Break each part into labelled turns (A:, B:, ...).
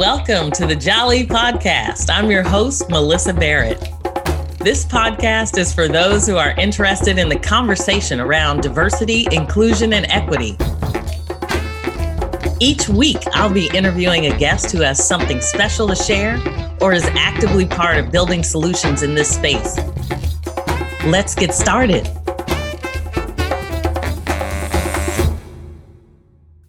A: welcome to the Jolly Podcast. I'm your host, Melissa Barrett. This podcast is for those who are interested in the conversation around diversity, inclusion, and equity. Each week, I'll be interviewing a guest who has something special to share or is actively part of building solutions in this space. Let's get started.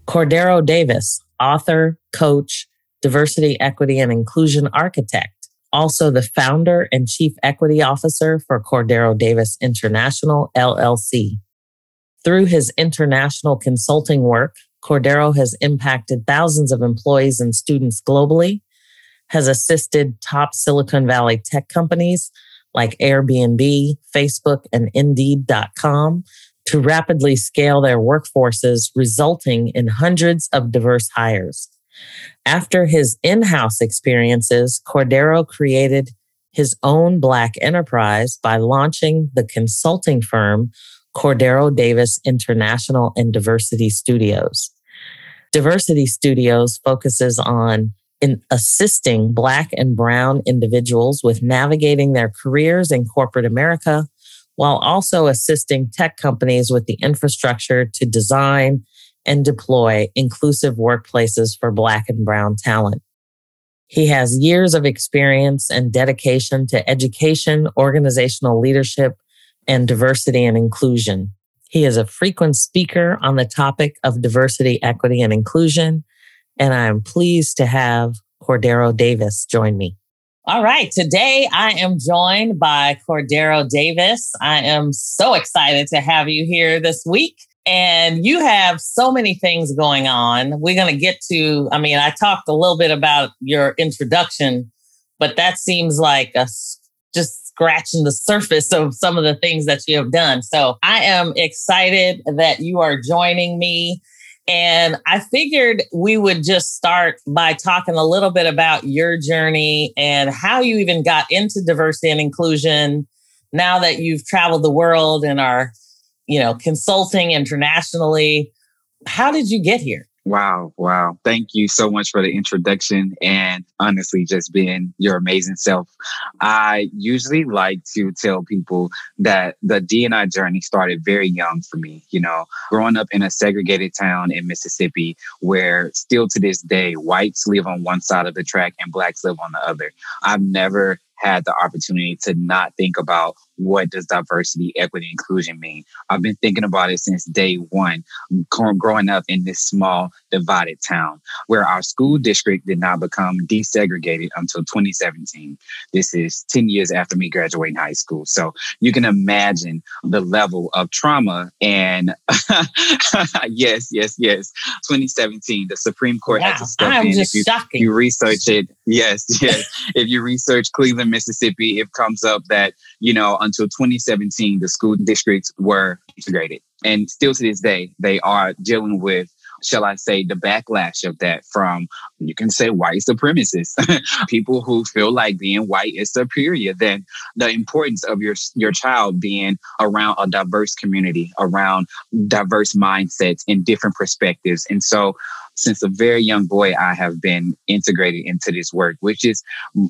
A: Cordero Davis, author, coach, diversity, equity, and inclusion architect, also the founder and chief equity officer for Cordero Davis International, LLC. Through his international consulting work, Cordero has impacted thousands of employees and students globally, has assisted top Silicon Valley tech companies like Airbnb, Facebook, and Indeed.com to rapidly scale their workforces, resulting in hundreds of diverse hires. After his in house experiences, Cordero created his own Black enterprise by launching the consulting firm Cordero Davis International and Diversity Studios. Diversity Studios focuses on in assisting Black and Brown individuals with navigating their careers in corporate America, while also assisting tech companies with the infrastructure to design and deploy inclusive workplaces for Black and Brown talent. He has years of experience and dedication to education, organizational leadership, and diversity and inclusion. He is a frequent speaker on the topic of diversity, equity, and inclusion. And I am pleased to have Cordero Davis join me. All right. Today I am joined by Cordero Davis. I am so excited to have you here this week. And you have so many things going on. We're going to get to, I mean, I talked a little bit about your introduction, but that seems like a, just scratching the surface of some of the things that you have done. So I am excited that you are joining me. And I figured we would just start by talking a little bit about your journey and how you even got into diversity and inclusion now that you've traveled the world and are you know, consulting internationally. How did you get here?
B: Wow, wow. Thank you so much for the introduction and honestly just being your amazing self. I usually like to tell people that the D&I journey started very young for me, you know, growing up in a segregated town in Mississippi where still to this day whites live on one side of the track and blacks live on the other. I've never had the opportunity to not think about what does diversity, equity, inclusion mean? I've been thinking about it since day one, growing up in this small, divided town where our school district did not become desegregated until 2017. This is 10 years after me graduating high school. So you can imagine the level of trauma. And yes, yes, yes. 2017, the Supreme Court wow, had to step
A: I'm
B: in.
A: Just
B: if you, you research it, yes, yes. if you research Cleveland, Mississippi, it comes up that, you know, until 2017, the school districts were integrated. And still to this day, they are dealing with shall I say, the backlash of that from, you can say, white supremacists, people who feel like being white is superior, then the importance of your, your child being around a diverse community, around diverse mindsets and different perspectives. And so since a very young boy, I have been integrated into this work, which is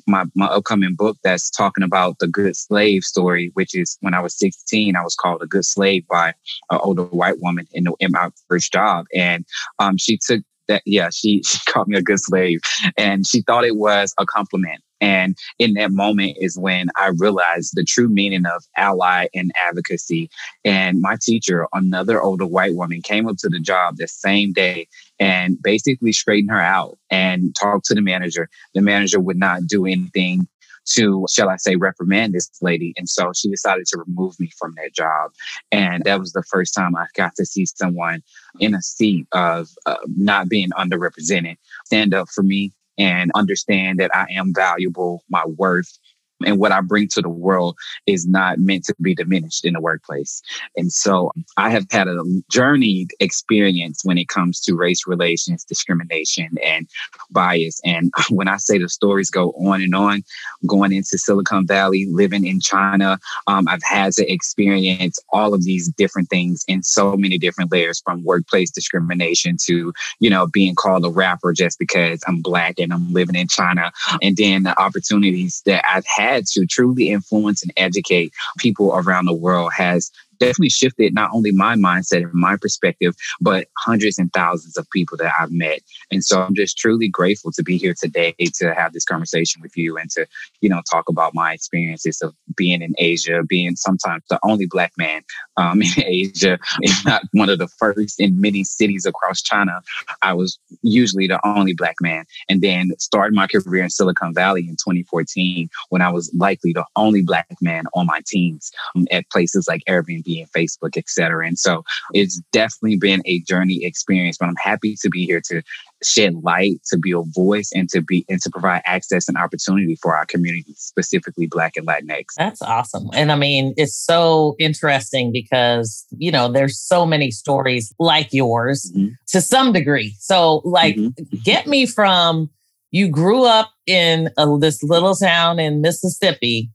B: my, my upcoming book that's talking about the good slave story, which is when I was 16, I was called a good slave by an older white woman in, in my first job. And um, she took that, yeah, she, she called me a good slave and she thought it was a compliment. And in that moment is when I realized the true meaning of ally and advocacy. And my teacher, another older white woman, came up to the job the same day and basically straightened her out and talked to the manager. The manager would not do anything to, shall I say, reprimand this lady. And so she decided to remove me from that job. And that was the first time I got to see someone in a seat of uh, not being underrepresented stand up for me and understand that I am valuable, my worth, and what I bring to the world is not meant to be diminished in the workplace. And so I have had a journeyed experience when it comes to race relations, discrimination, and bias. And when I say the stories go on and on, going into Silicon Valley, living in China, um, I've had to experience all of these different things in so many different layers from workplace discrimination to, you know, being called a rapper just because I'm black and I'm living in China. And then the opportunities that I've had to truly influence and educate people around the world has definitely shifted not only my mindset and my perspective, but hundreds and thousands of people that I've met. And so I'm just truly grateful to be here today to have this conversation with you and to, you know, talk about my experiences of being in Asia, being sometimes the only black man um, in Asia, if not one of the first in many cities across China. I was usually the only black man. And then started my career in Silicon Valley in 2014 when I was likely the only black man on my teams um, at places like Airbnb and Facebook, etc. And so it's definitely been a journey experience, but I'm happy to be here to shed light, to be a voice, and to be and to provide access and opportunity for our community, specifically Black and Latinx.
A: That's awesome. And I mean, it's so interesting because, you know, there's so many stories like yours mm-hmm. to some degree. So like mm-hmm. get me from you grew up in a, this little town in Mississippi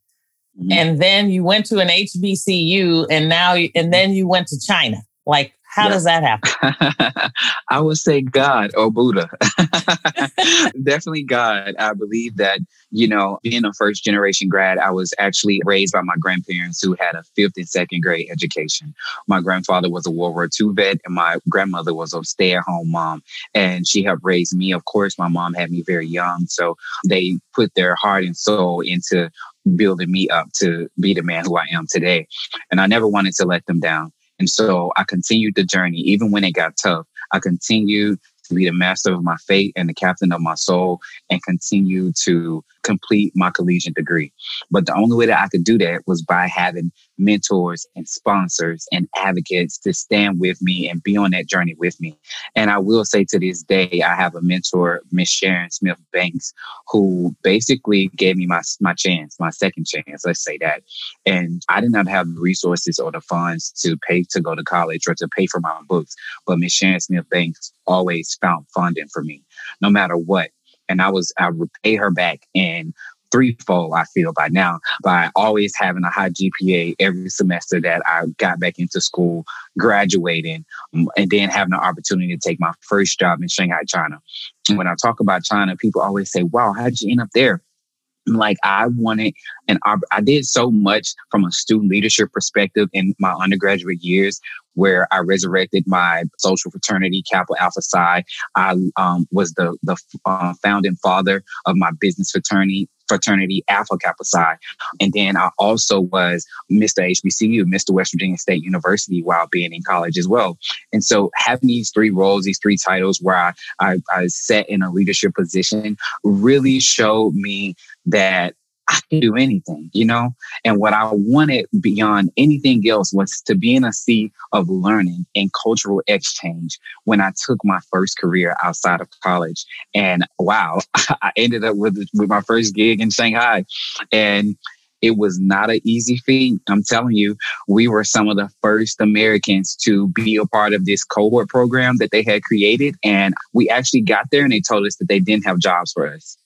A: Mm-hmm. And then you went to an HBCU and now, you, and then you went to China. Like, how yeah. does that happen?
B: I would say God or Buddha. Definitely God. I believe that, you know, being a first generation grad, I was actually raised by my grandparents who had a fifth and second grade education. My grandfather was a World War II vet, and my grandmother was a stay at home mom. And she helped raise me. Of course, my mom had me very young. So they put their heart and soul into building me up to be the man who I am today. And I never wanted to let them down. And so I continued the journey, even when it got tough. I continued to be the master of my fate and the captain of my soul and continue to complete my collegiate degree. But the only way that I could do that was by having mentors and sponsors and advocates to stand with me and be on that journey with me. And I will say to this day, I have a mentor, Miss Sharon Smith Banks, who basically gave me my, my chance, my second chance, let's say that. And I did not have the resources or the funds to pay to go to college or to pay for my books. But Miss Sharon Smith Banks always found funding for me, no matter what and I was I would pay her back in threefold, I feel by now, by always having a high GPA every semester that I got back into school, graduating, um, and then having the opportunity to take my first job in Shanghai, China. And when I talk about China, people always say, wow, how'd you end up there? Like I wanted and I did so much from a student leadership perspective in my undergraduate years where I resurrected my social fraternity, Kappa Alpha Psi. I um, was the the uh, founding father of my business fraternity, fraternity Alpha Kappa Psi. And then I also was Mr. HBCU, Mr. West Virginia State University while being in college as well. And so having these three roles, these three titles where I, I, I sat in a leadership position really showed me that I can do anything, you know? And what I wanted beyond anything else was to be in a sea of learning and cultural exchange when I took my first career outside of college. And wow, I ended up with, with my first gig in Shanghai. And it was not an easy feat. I'm telling you, we were some of the first Americans to be a part of this cohort program that they had created. And we actually got there and they told us that they didn't have jobs for us.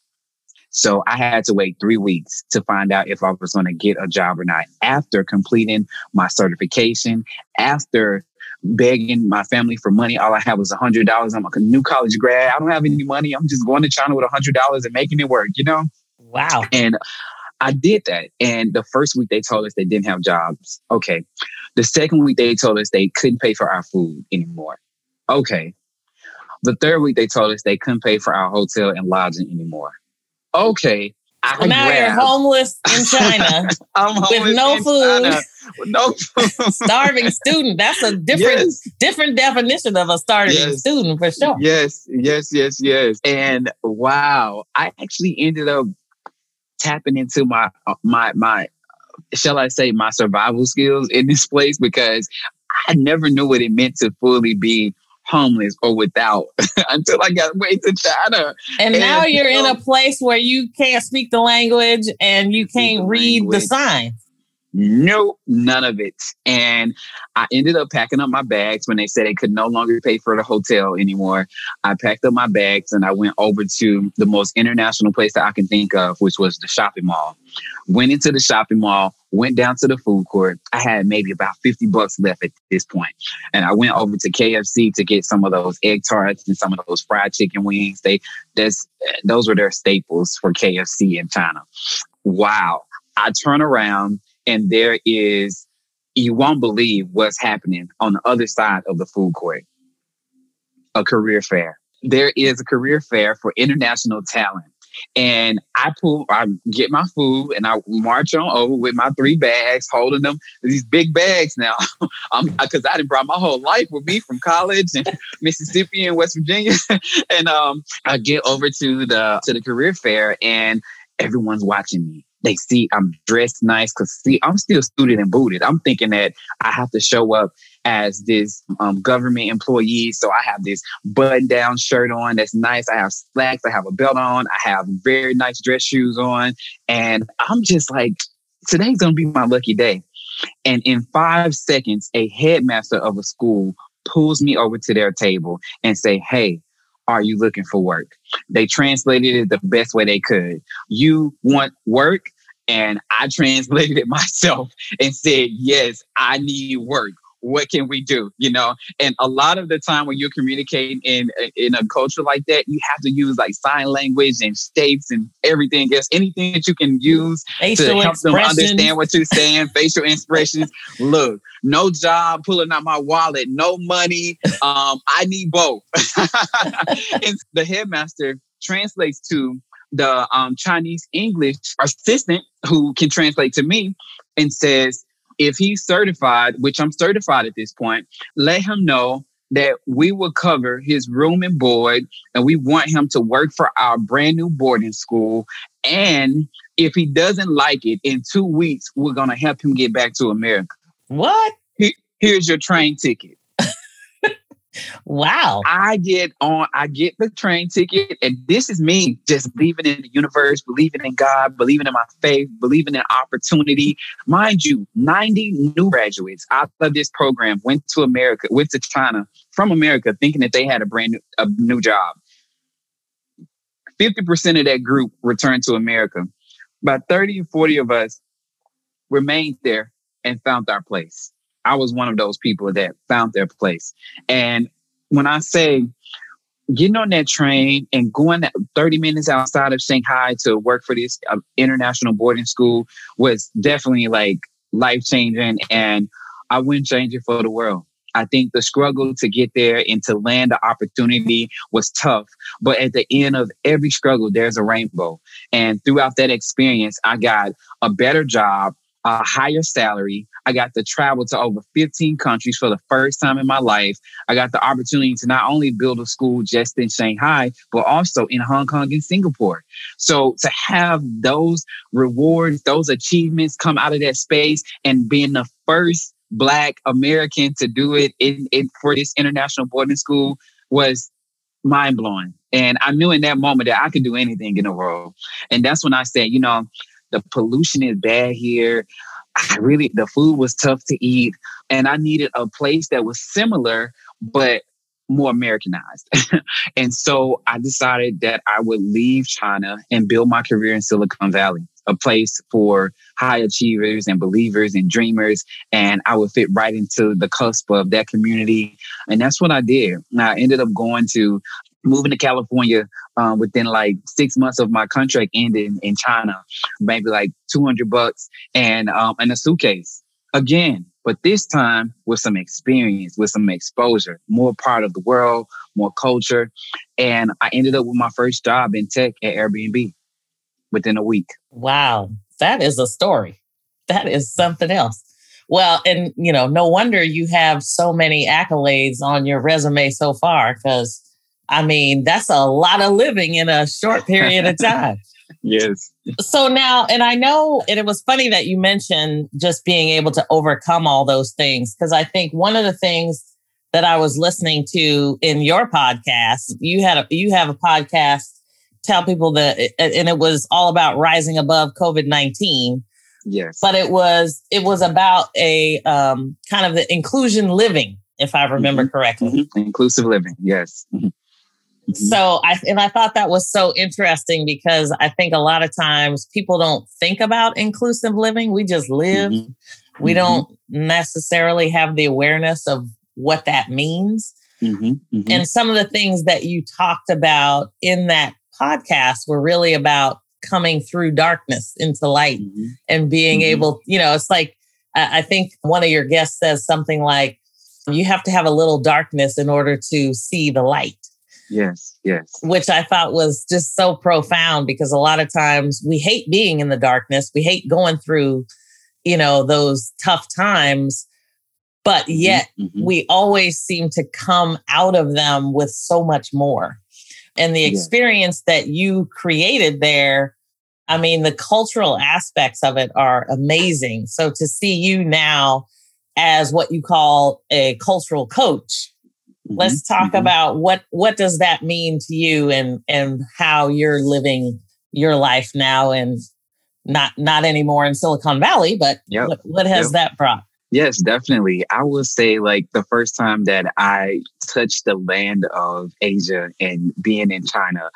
B: So I had to wait three weeks to find out if I was going to get a job or not after completing my certification, after begging my family for money. All I had was a hundred dollars. I'm a new college grad. I don't have any money. I'm just going to China with a hundred dollars and making it work, you know?
A: Wow.
B: And I did that. And the first week they told us they didn't have jobs. Okay. The second week they told us they couldn't pay for our food anymore. Okay. The third week they told us they couldn't pay for our hotel and lodging anymore okay.
A: I now grab. you're homeless in China homeless with no food. With no food. starving student. That's a different yes. different definition of a starving yes. student for sure.
B: Yes, yes, yes, yes. And wow, I actually ended up tapping into my uh, my my shall I say my survival skills in this place because I never knew what it meant to fully be homeless or without until I got way to China.
A: And, and now you're in a um, place where you can't speak the language and you can't read language. the signs.
B: Nope, none of it. And I ended up packing up my bags when they said they could no longer pay for the hotel anymore. I packed up my bags and I went over to the most international place that I can think of, which was the shopping mall. Went into the shopping mall, went down to the food court. I had maybe about 50 bucks left at this point. And I went over to KFC to get some of those egg tarts and some of those fried chicken wings. They that's those were their staples for KFC in China. Wow. I turn around and there is you won't believe what's happening on the other side of the food court a career fair there is a career fair for international talent and I pull, I get my food and I march on over with my three bags, holding them these big bags now. Because I didn't brought my whole life with me from college and Mississippi and West Virginia. and um, I get over to the to the career fair and everyone's watching me they see I'm dressed nice because see I'm still suited and booted. I'm thinking that I have to show up as this um, government employee, so I have this button down shirt on that's nice. I have slacks. I have a belt on. I have very nice dress shoes on, and I'm just like, today's gonna be my lucky day. And in five seconds, a headmaster of a school pulls me over to their table and say, "Hey." Are you looking for work? They translated it the best way they could. You want work? And I translated it myself and said, Yes, I need work. What can we do? You know? And a lot of the time when you're communicating in in a culture like that you have to use like sign language and states and everything else anything that you can use facial to help them understand what you're saying facial expressions. Look no job pulling out my wallet no money um i need both. And the headmaster translates to the um, Chinese English assistant who can translate to me and says, if he's certified, which I'm certified at this point, let him know that we will cover his room and board and we want him to work for our brand new boarding school. And if he doesn't like it, in two weeks, we're going to help him get back to America.
A: What?
B: Here's your train ticket.
A: Wow.
B: I get on, I get the train ticket, and this is me just believing in the universe, believing in God, believing in my faith, believing in opportunity. Mind you, 90 new graduates out of this program went to America, went to China from America, thinking that they had a brand new, a new job. 50% of that group returned to America. About 30 and 40 of us remained there and found our place. I was one of those people that found their place. And when I say getting on that train and going 30 minutes outside of Shanghai to work for this uh, international boarding school was definitely like life changing. And I wouldn't change it for the world. I think the struggle to get there and to land the opportunity was tough. But at the end of every struggle, there's a rainbow. And throughout that experience, I got a better job, a higher salary. I got to travel to over 15 countries for the first time in my life. I got the opportunity to not only build a school just in Shanghai, but also in Hong Kong and Singapore. So to have those rewards, those achievements come out of that space and being the first Black American to do it in, in for this international boarding school was mind blowing. And I knew in that moment that I could do anything in the world. And that's when I said, you know, the pollution is bad here. I really, the food was tough to eat. And I needed a place that was similar, but more Americanized. and so I decided that I would leave China and build my career in Silicon Valley, a place for high achievers and believers and dreamers. And I would fit right into the cusp of that community. And that's what I did. I ended up going to moving to California um, within like six months of my contract ending in China, maybe like 200 bucks and, um, and a suitcase again. But this time with some experience, with some exposure, more part of the world, more culture. And I ended up with my first job in tech at Airbnb within a week.
A: Wow. That is a story. That is something else. Well, and you know, no wonder you have so many accolades on your resume so far because I mean, that's a lot of living in a short period of time.
B: yes.
A: So now, and I know, and it was funny that you mentioned just being able to overcome all those things, because I think one of the things that I was listening to in your podcast. You had a you have a podcast tell people that and it was all about rising above COVID-19.
B: Yes.
A: But it was it was about a um, kind of the inclusion living, if I remember mm-hmm. correctly.
B: Mm-hmm. Inclusive living, yes. Mm-hmm.
A: Mm-hmm. So I and I thought that was so interesting because I think a lot of times people don't think about inclusive living. We just live. Mm-hmm. We mm-hmm. don't necessarily have the awareness of what that means. And some of the things that you talked about in that podcast were really about coming through darkness into light mm-hmm. and being mm-hmm. able, you know, it's like, I think one of your guests says something like, you have to have a little darkness in order to see the light.
B: Yes, yes.
A: Which I thought was just so profound because a lot of times we hate being in the darkness. We hate going through, you know, those tough times. But mm-hmm, yet mm-hmm. we always seem to come out of them with so much more and the experience yeah. that you created there i mean the cultural aspects of it are amazing so to see you now as what you call a cultural coach mm-hmm. let's talk mm-hmm. about what what does that mean to you and and how you're living your life now and not not anymore in silicon valley but yep. what, what has yep. that brought
B: Yes, definitely. I will say, like, the first time that I touched the land of Asia and being in China,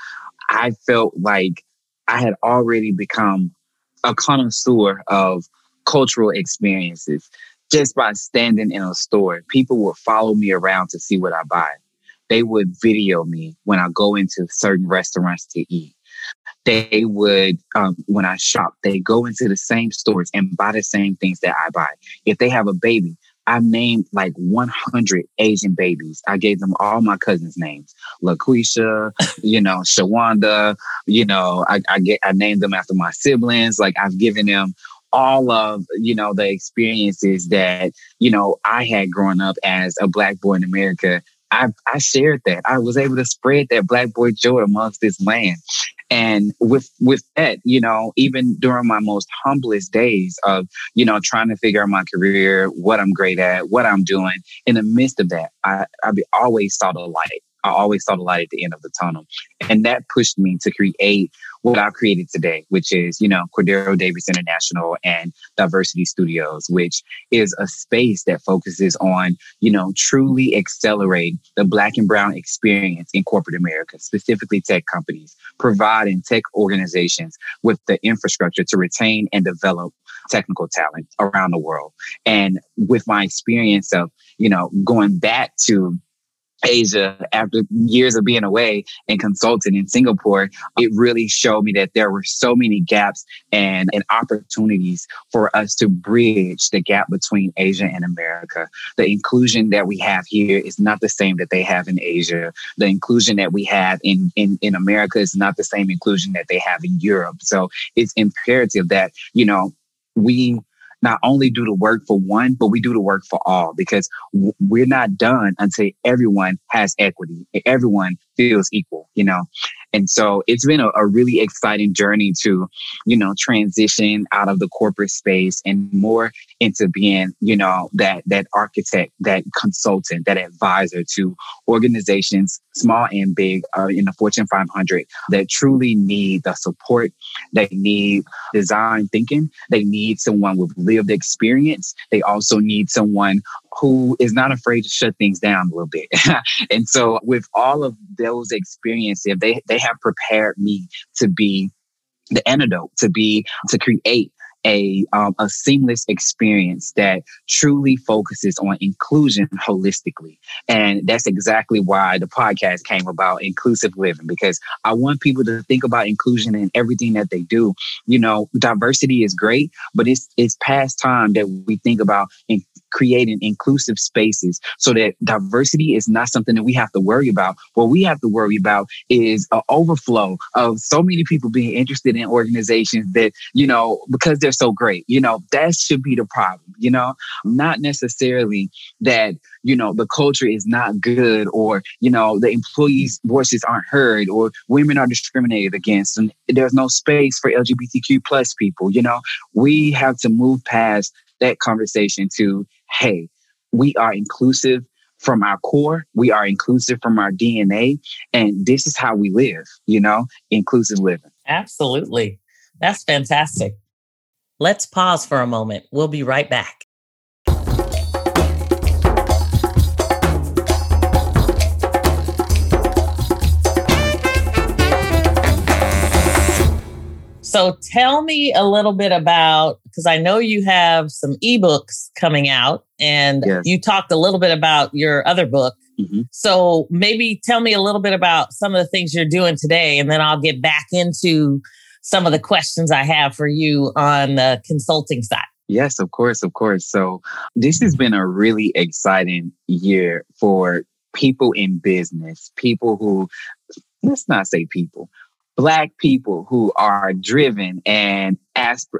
B: I felt like I had already become a connoisseur of cultural experiences just by standing in a store. People would follow me around to see what I buy. They would video me when I go into certain restaurants to eat they would um, when i shop they go into the same stores and buy the same things that i buy if they have a baby i named like 100 asian babies i gave them all my cousins names laquisha you know shawanda you know I, I get i named them after my siblings like i've given them all of you know the experiences that you know i had growing up as a black boy in america I, I shared that. I was able to spread that black boy joy amongst this land. And with with that, you know, even during my most humblest days of, you know, trying to figure out my career, what I'm great at, what I'm doing, in the midst of that, I, I always saw the light. I always saw the light at the end of the tunnel. And that pushed me to create what I've created today, which is, you know, Cordero Davis International and Diversity Studios, which is a space that focuses on, you know, truly accelerate the black and brown experience in corporate America, specifically tech companies, providing tech organizations with the infrastructure to retain and develop technical talent around the world. And with my experience of, you know, going back to Asia after years of being away and consulting in Singapore, it really showed me that there were so many gaps and, and opportunities for us to bridge the gap between Asia and America. The inclusion that we have here is not the same that they have in Asia. The inclusion that we have in, in, in America is not the same inclusion that they have in Europe. So it's imperative that, you know, we not only do the work for one, but we do the work for all because we're not done until everyone has equity. Everyone feels equal, you know? And so it's been a, a, really exciting journey to, you know, transition out of the corporate space and more into being, you know, that, that architect, that consultant, that advisor to organizations, small and big, uh, in the Fortune 500 that truly need the support. They need design thinking. They need someone with lived experience. They also need someone who is not afraid to shut things down a little bit. and so with all of those experiences, they, they have prepared me to be the antidote, to be, to create a, um, a seamless experience that truly focuses on inclusion holistically. And that's exactly why the podcast came about, Inclusive Living, because I want people to think about inclusion in everything that they do. You know, diversity is great, but it's, it's past time that we think about creating inclusive spaces so that diversity is not something that we have to worry about. What we have to worry about is an overflow of so many people being interested in organizations that, you know, because they're so great. You know, that should be the problem, you know, not necessarily that, you know, the culture is not good or, you know, the employees' voices aren't heard or women are discriminated against and there's no space for LGBTQ plus people. You know, we have to move past that conversation to, hey, we are inclusive from our core. We are inclusive from our DNA. And this is how we live, you know, inclusive living.
A: Absolutely. That's fantastic. Let's pause for a moment. We'll be right back. So tell me a little bit about because I know you have some ebooks coming out and yes. you talked a little bit about your other book. Mm-hmm. So maybe tell me a little bit about some of the things you're doing today and then I'll get back into some of the questions I have for you on the consulting side.
B: Yes, of course, of course. So this has been a really exciting year for people in business, people who let's not say people, black people who are driven and aspir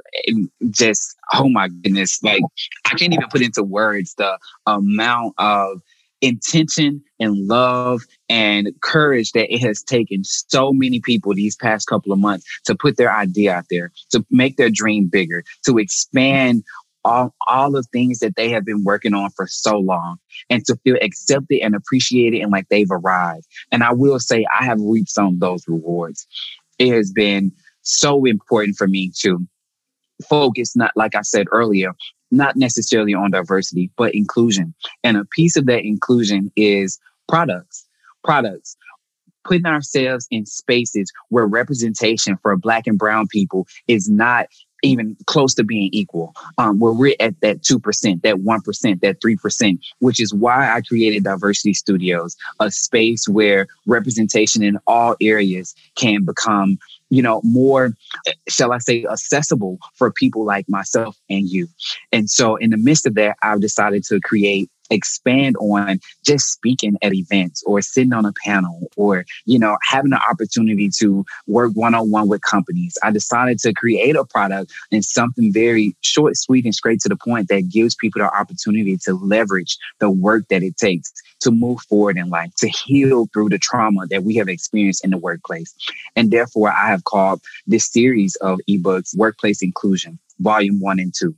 B: just oh my goodness like i can't even put into words the amount of intention and love and courage that it has taken so many people these past couple of months to put their idea out there to make their dream bigger to expand all, all the things that they have been working on for so long and to feel accepted and appreciated and like they've arrived. And I will say I have reaped some of those rewards. It has been so important for me to focus, not like I said earlier, not necessarily on diversity, but inclusion. And a piece of that inclusion is products. Products putting ourselves in spaces where representation for black and brown people is not even close to being equal. Um, where we're at that 2%, that 1%, that 3%, which is why I created Diversity Studios, a space where representation in all areas can become you know, more, shall I say, accessible for people like myself and you. And so, in the midst of that, I've decided to create expand on just speaking at events or sitting on a panel or you know having the opportunity to work one-on-one with companies. I decided to create a product and something very short sweet and straight to the point that gives people the opportunity to leverage the work that it takes to move forward in life to heal through the trauma that we have experienced in the workplace. And therefore i have called this series of ebooks workplace inclusion volume one and two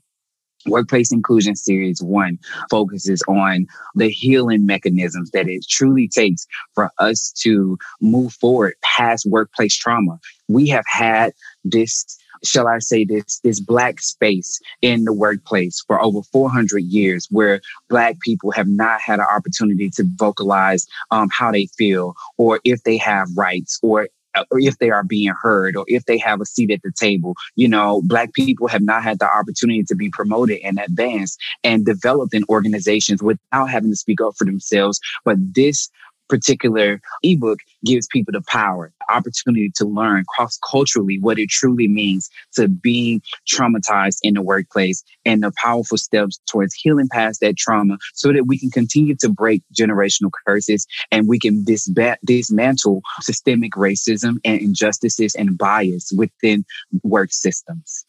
B: Workplace Inclusion Series 1 focuses on the healing mechanisms that it truly takes for us to move forward past workplace trauma. We have had this shall I say this this black space in the workplace for over 400 years where black people have not had an opportunity to vocalize um, how they feel or if they have rights or Uh, or if they are being heard or if they have a seat at the table. You know, Black people have not had the opportunity to be promoted and advanced and developed in organizations without having to speak up for themselves. But this particular ebook gives people the power, opportunity to learn cross culturally what it truly means to be traumatized in the workplace and the powerful steps towards healing past that trauma so that we can continue to break generational curses and we can disba- dismantle systemic racism and injustices and bias within work systems.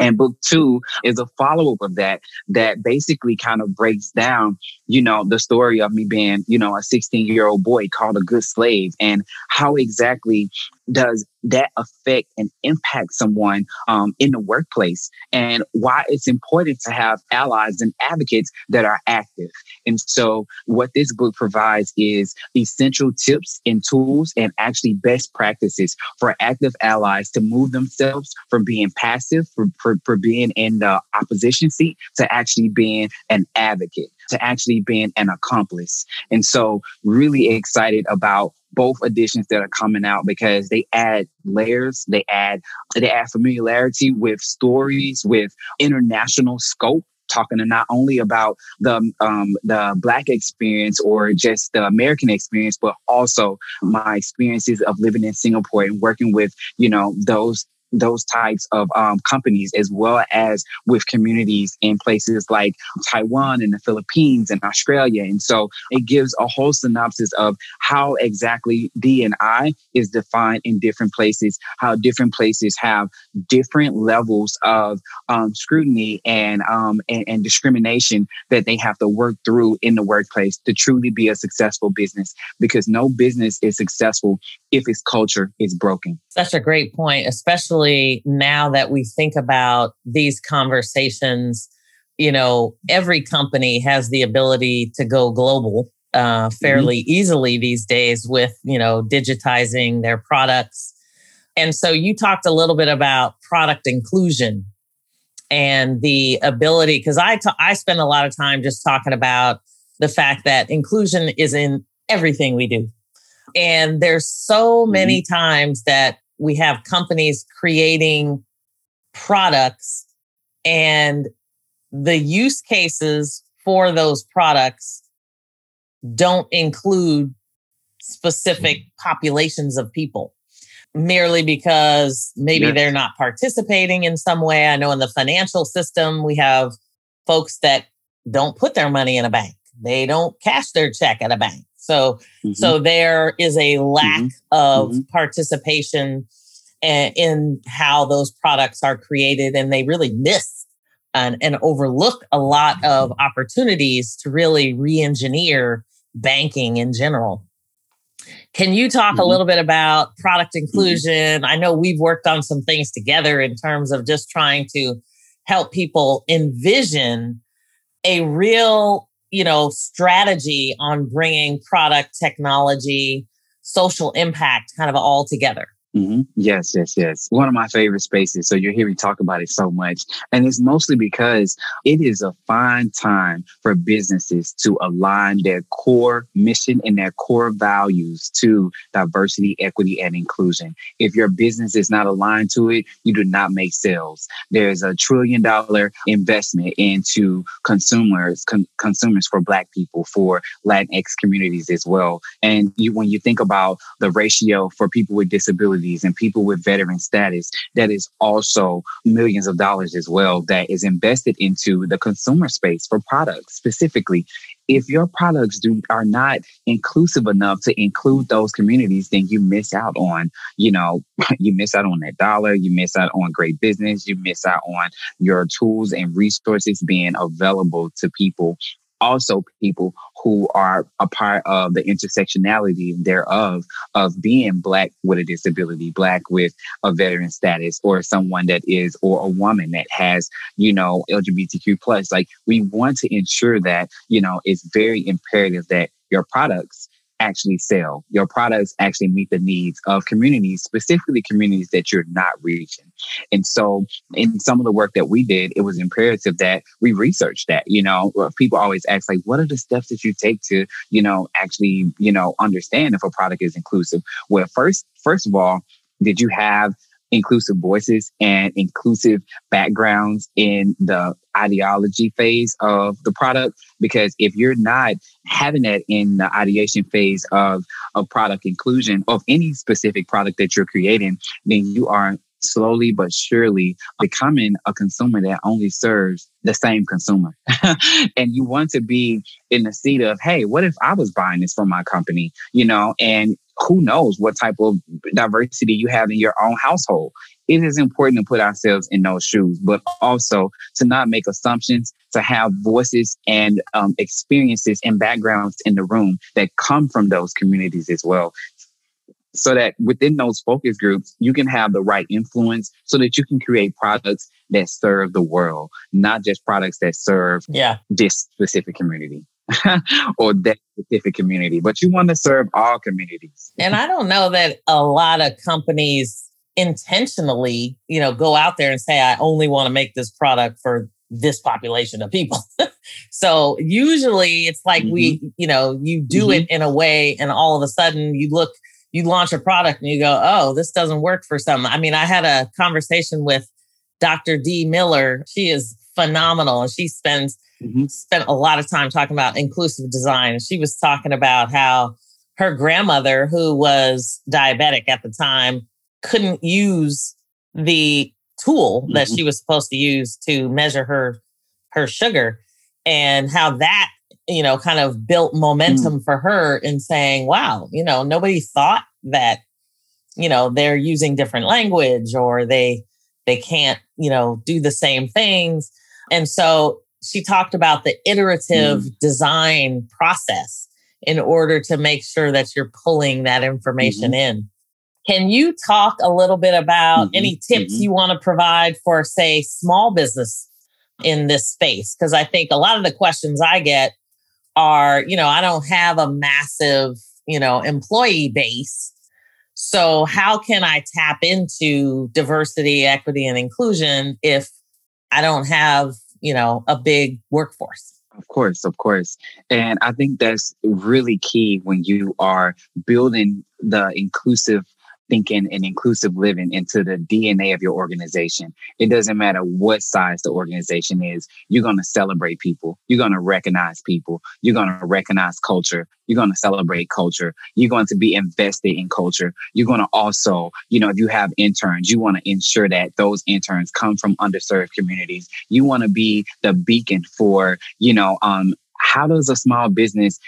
B: And book two is a follow up of that, that basically kind of breaks down, you know, the story of me being, you know, a 16 year old boy called a good slave and how exactly does that affect and impact someone um, in the workplace and why it's important to have allies and advocates that are active. And so, what this book provides is essential tips and tools and actually best practices for active allies to move themselves from being passive, for, for, for being in the opposition seat, to actually being an advocate, to actually being an accomplice. And so, really excited about both editions that are coming out because they add layers, they add they add familiarity with stories, with international scope talking to not only about the um, the black experience or just the American experience, but also my experiences of living in Singapore and working with you know those those types of um, companies, as well as with communities in places like Taiwan and the Philippines and Australia. And so it gives a whole synopsis of how exactly D&I is defined in different places, how different places have different levels of um, scrutiny and, um, and, and discrimination that they have to work through in the workplace to truly be a successful business. Because no business is successful if its culture is broken.
A: Such a great point, especially now that we think about these conversations. You know, every company has the ability to go global uh, mm-hmm. fairly mm-hmm. easily these days with you know digitizing their products. And so you talked a little bit about product inclusion and the ability because I, t- I spend a lot of time just talking about the fact that inclusion is in everything we do and there's so mm-hmm. many times that we have companies creating products and the use cases for those products don't include specific mm-hmm. populations of people merely because maybe yes. they're not participating in some way. I know in the financial system, we have folks that don't put their money in a bank. They don't cash their check at a bank. So, mm-hmm. so there is a lack mm-hmm. of mm-hmm. participation in how those products are created, and they really miss and, and overlook a lot of opportunities to really re-engineer banking in general. Can you talk mm-hmm. a little bit about product mm-hmm. inclusion? Mm-hmm. I know we've worked on some things together in terms of just trying to help people envision a real, you know, strategy on bringing product technology, social impact kind of all together.
B: Mm-hmm. Yes, yes, yes. One of my favorite spaces. So you're hearing talk about it so much. And it's mostly because it is a fine time for businesses to align their core mission and their core values to diversity, equity, and inclusion. If your business is not aligned to it, you do not make sales. There's a trillion dollar investment into consumers, con- consumers for Black people, for Latinx communities as well. And you, when you think about the ratio for people with disabilities, and people with veteran status, that is also millions of dollars as well that is invested into the consumer space for products specifically. If your products do are not inclusive enough to include those communities, then you miss out on, you know, you miss out on that dollar, you miss out on great business, you miss out on your tools and resources being available to people also people who are a part of the intersectionality thereof of being black with a disability, black with a veteran status, or someone that is, or a woman that has, you know, LGBTQ plus. Like we want to ensure that, you know, it's very imperative that your products actually sell. Your products actually meet the needs of communities, specifically communities that you're not reaching. And so, in some of the work that we did, it was imperative that we research that. You know, people always ask, like, what are the steps that you take to, you know, actually, you know, understand if a product is inclusive? Well, first, first of all, did you have inclusive voices and inclusive backgrounds in the ideology phase of the product. Because if you're not having that in the ideation phase of, of product inclusion of any specific product that you're creating, then you are slowly but surely becoming a consumer that only serves the same consumer. and you want to be in the seat of, hey, what if I was buying this from my company? You know, and who knows what type of diversity you have in your own household. It is important to put ourselves in those shoes, but also to not make assumptions, to have voices and um, experiences and backgrounds in the room that come from those communities as well. So that within those focus groups, you can have the right influence so that you can create products that serve the world, not just products that serve
A: yeah.
B: this specific community. or that specific community, but you want to serve all communities.
A: and I don't know that a lot of companies intentionally, you know, go out there and say, I only want to make this product for this population of people. so usually it's like mm-hmm. we, you know, you do mm-hmm. it in a way and all of a sudden you look, you launch a product and you go, oh, this doesn't work for some. I mean, I had a conversation with Dr. D. Miller. She is phenomenal and she spends mm-hmm. spent a lot of time talking about inclusive design. She was talking about how her grandmother, who was diabetic at the time, couldn't use the tool mm-hmm. that she was supposed to use to measure her her sugar and how that you know kind of built momentum mm. for her in saying wow you know nobody thought that you know they're using different language or they they can't you know do the same things and so she talked about the iterative mm. design process in order to make sure that you're pulling that information mm-hmm. in. Can you talk a little bit about mm-hmm. any tips mm-hmm. you want to provide for, say, small business in this space? Because I think a lot of the questions I get are, you know, I don't have a massive, you know, employee base. So how can I tap into diversity, equity, and inclusion if I don't have, you know, a big workforce?
B: Of course, of course. And I think that's really key when you are building the inclusive thinking and inclusive living into the DNA of your organization. It doesn't matter what size the organization is, you're going to celebrate people. You're going to recognize people. You're going to recognize culture. You're going to celebrate culture. You're going to be invested in culture. You're going to also, you know, if you have interns, you want to ensure that those interns come from underserved communities. You want to be the beacon for, you know, um, how does a small business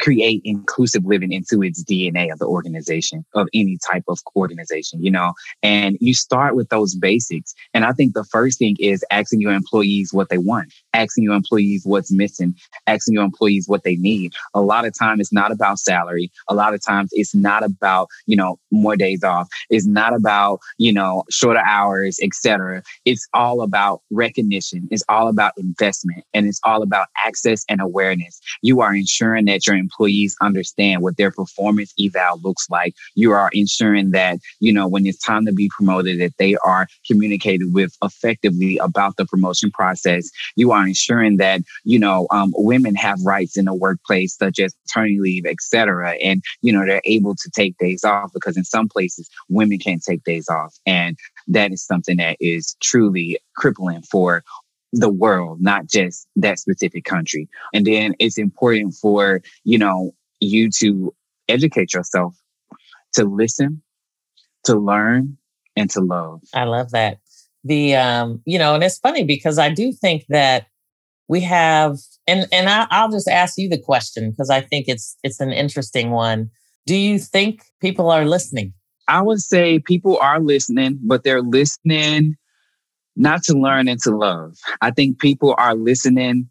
B: create inclusive living into its DNA of the organization, of any type of organization, you know? And you start with those basics. And I think the first thing is asking your employees what they want, asking your employees what's missing, asking your employees what they need. A lot of time it's not about salary. A lot of times it's not about, you know, more days off. It's not about, you know, shorter hours, etc. It's all about recognition. It's all about investment and it's all about access and awareness. You are ensuring that your employees understand what their performance eval looks like. You are ensuring that, you know, when it's time to be promoted, that they are communicated with effectively about the promotion process. You are ensuring that, you know, um, women have rights in the workplace, such as maternity leave, etc. And, you know, they're able to take days off because in some places women can't take days off. And that is something that is truly crippling for the world, not just that specific country. And then it's important for, you know, you to educate yourself, to listen, to learn, and to love.
A: I love that. The um, you know, and it's funny because I do think that we have and and I, I'll just ask you the question because I think it's it's an interesting one. Do you think people are listening?
B: I would say people are listening, but they're listening not to learn and to love. I think people are listening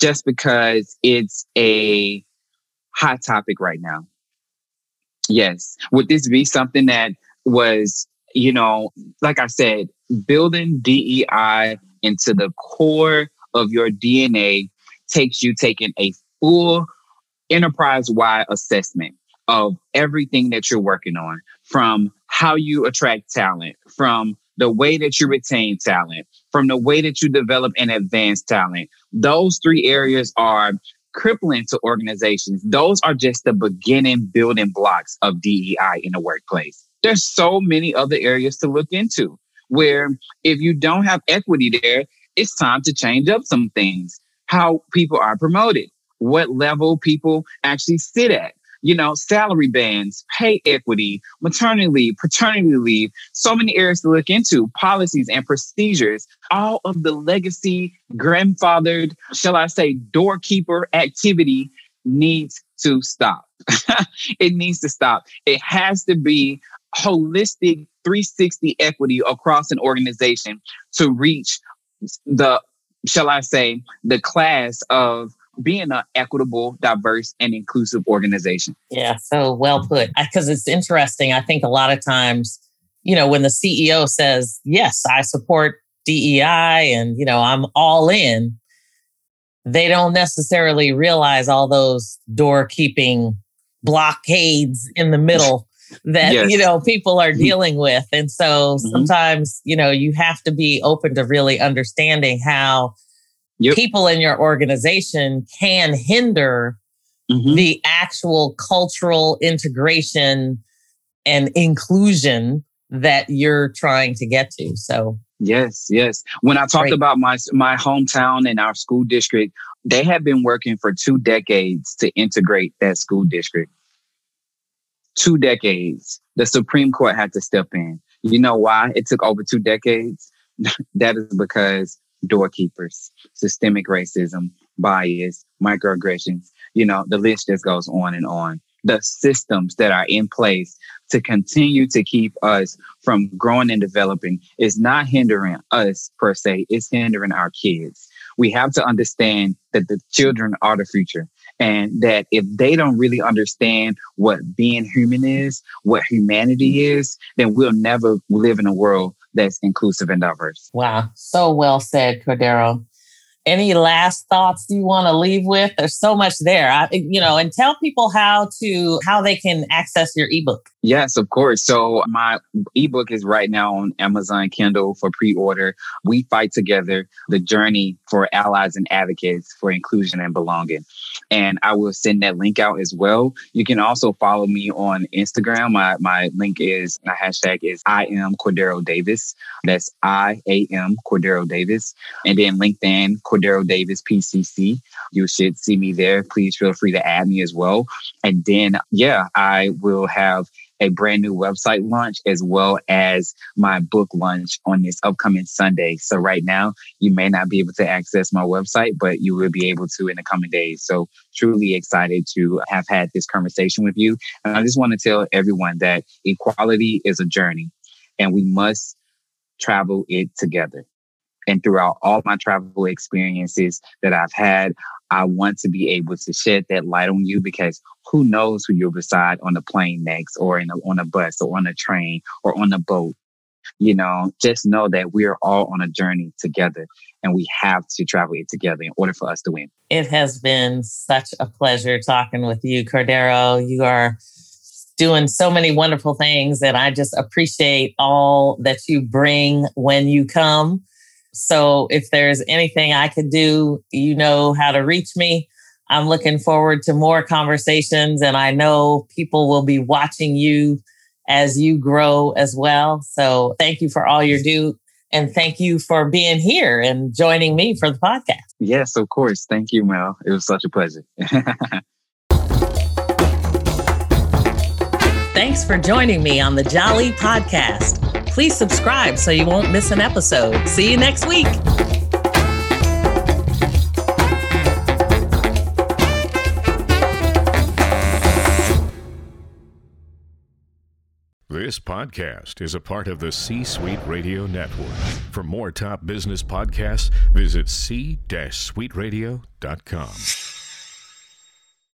B: just because it's a hot topic right now. Yes. Would this be something that was, you know, like I said, building DEI into the core of your DNA takes you taking a full enterprise wide assessment of everything that you're working on from how you attract talent, from the way that you retain talent, from the way that you develop and advance talent. Those three areas are crippling to organizations. Those are just the beginning building blocks of DEI in the workplace. There's so many other areas to look into where if you don't have equity there, it's time to change up some things. How people are promoted, what level people actually sit at, you know, salary bands, pay equity, maternity leave, paternity leave, so many areas to look into, policies and procedures, all of the legacy, grandfathered, shall I say, doorkeeper activity needs to stop. it needs to stop. It has to be holistic 360 equity across an organization to reach the, shall I say, the class of being an equitable, diverse, and inclusive organization.
A: Yeah, so well put. Because it's interesting. I think a lot of times, you know, when the CEO says, yes, I support DEI and, you know, I'm all in, they don't necessarily realize all those doorkeeping blockades in the middle that yes. you know people are mm-hmm. dealing with and so mm-hmm. sometimes you know you have to be open to really understanding how yep. people in your organization can hinder mm-hmm. the actual cultural integration and inclusion that you're trying to get to. So
B: Yes, yes. When I talked Great. about my my hometown and our school district, they have been working for two decades to integrate that school district. Two decades. The Supreme Court had to step in. You know why it took over two decades? that is because doorkeepers, systemic racism, bias, microaggressions. You know, the list just goes on and on. The systems that are in place to continue to keep us from growing and developing is not hindering us per se, it's hindering our kids. We have to understand that the children are the future and that if they don't really understand what being human is, what humanity is, then we'll never live in a world that's inclusive and diverse.
A: Wow. So well said, Cordero. Any last thoughts you want to leave with? There's so much there, I, you know, and tell people how to how they can access your ebook.
B: Yes, of course. So my ebook is right now on Amazon Kindle for pre-order. We fight together: the journey for allies and advocates for inclusion and belonging. And I will send that link out as well. You can also follow me on Instagram. My my link is my hashtag is I am Cordero Davis. That's I A M Cordero Davis. And then LinkedIn Cordero Davis PCC. You should see me there. Please feel free to add me as well. And then yeah, I will have a brand new website launch as well as my book launch on this upcoming Sunday. So right now, you may not be able to access my website, but you will be able to in the coming days. So truly excited to have had this conversation with you. And I just want to tell everyone that equality is a journey and we must travel it together. And throughout all my travel experiences that I've had, I want to be able to shed that light on you because who knows who you're beside on the plane next or in a, on a bus or on a train or on a boat. You know, just know that we're all on a journey together and we have to travel it together in order for us to win.
A: It has been such a pleasure talking with you, Cordero. You are doing so many wonderful things and I just appreciate all that you bring when you come so if there's anything I could do, you know how to reach me. I'm looking forward to more conversations, and I know people will be watching you as you grow as well. So thank you for all you do. And thank you for being here and joining me for the podcast.
B: Yes, of course. Thank you, Mel. It was such a pleasure.
A: Thanks for joining me on the Jolly Podcast. Please subscribe so you won't miss an episode. See you next week.
C: This podcast is a part of the C Suite Radio Network. For more top business podcasts, visit c-suiteradio.com.